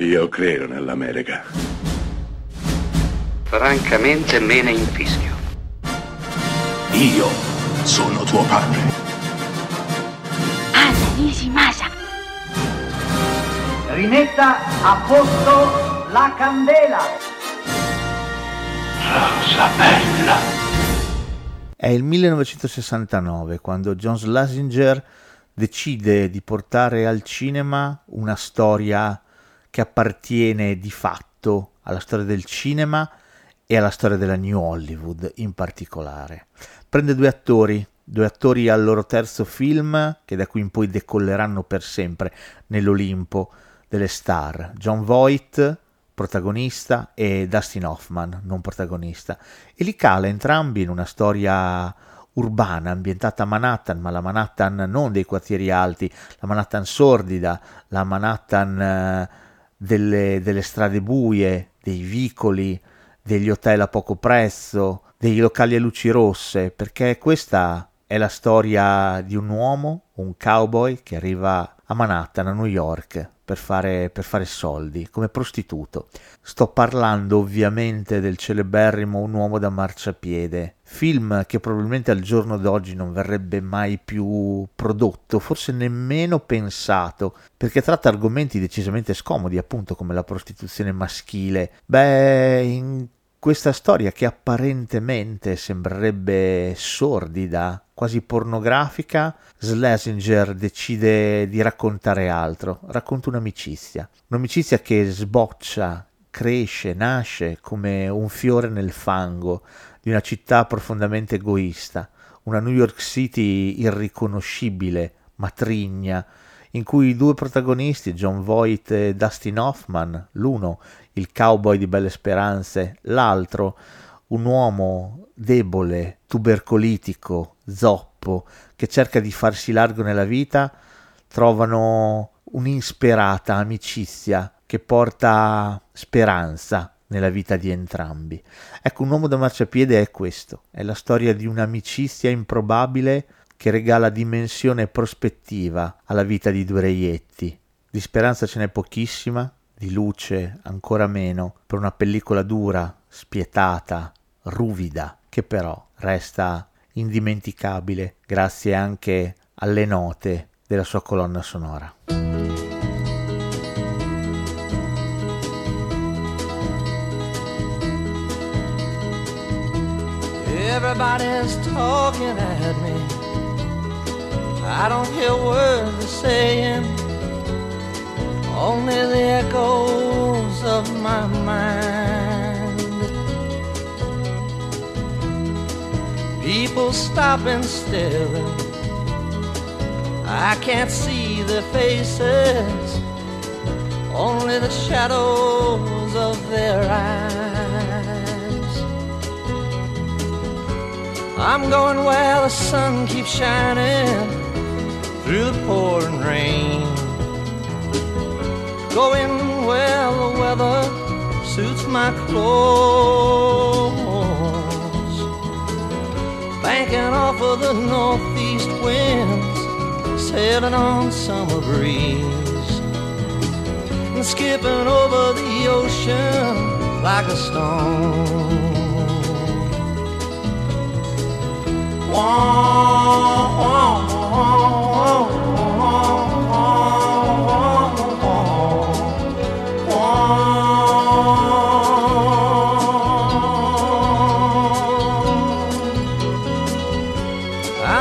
Io credo nell'America. Francamente me ne infischio. Io sono tuo padre. Anna Nishimasa. Rimetta a posto la candela. Rosa bella. È il 1969 quando John Schlesinger decide di portare al cinema una storia che appartiene di fatto alla storia del cinema e alla storia della New Hollywood in particolare. Prende due attori, due attori al loro terzo film che da qui in poi decolleranno per sempre nell'Olimpo delle star, John Voight, protagonista, e Dustin Hoffman, non protagonista, e li cala entrambi in una storia urbana ambientata a Manhattan, ma la Manhattan non dei quartieri alti, la Manhattan sordida, la Manhattan eh, delle, delle strade buie, dei vicoli, degli hotel a poco prezzo, dei locali a luci rosse, perché questa è la storia di un uomo, un cowboy che arriva a Manhattan, a New York, per fare, per fare soldi, come prostituto. Sto parlando ovviamente del celeberrimo Un uomo da marciapiede, film che probabilmente al giorno d'oggi non verrebbe mai più prodotto, forse nemmeno pensato, perché tratta argomenti decisamente scomodi, appunto come la prostituzione maschile. Beh, in questa storia che apparentemente sembrerebbe sordida, quasi pornografica, Schlesinger decide di raccontare altro, racconta un'amicizia, un'amicizia che sboccia, cresce, nasce come un fiore nel fango di una città profondamente egoista, una New York City irriconoscibile, matrigna, in cui i due protagonisti, John Voight e Dustin Hoffman, l'uno il cowboy di Belle Speranze, l'altro un uomo debole, tubercolitico, zoppo, che cerca di farsi largo nella vita, trovano un'insperata amicizia che porta speranza nella vita di entrambi. Ecco, un uomo da marciapiede è questo, è la storia di un'amicizia improbabile che regala dimensione e prospettiva alla vita di due reietti. Di speranza ce n'è pochissima, di luce ancora meno, per una pellicola dura, spietata, ruvida, che però resta indimenticabile grazie anche alle note della sua colonna sonora. Everybody's talking at me. I don't hear words they're saying, only the echoes of my mind. People stopping still. I can't see their faces, only the shadows of their eyes. I'm going where the sun keeps shining through the pouring rain. Going where the weather suits my clothes. Banking off of the northeast winds, sailing on summer breeze. And skipping over the ocean like a stone.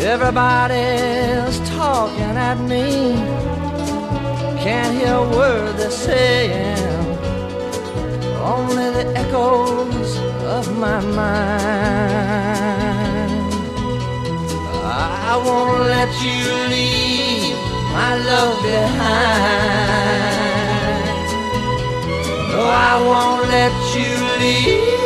Everybody's talking at me, can't hear a word they're saying, only the echoes of my mind. I won't let you leave my love behind. No, I won't let you leave.